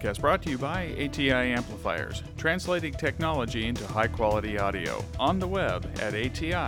podcast brought to you by ATI Amplifiers, translating technology into high quality audio on the web at ati-amp.com.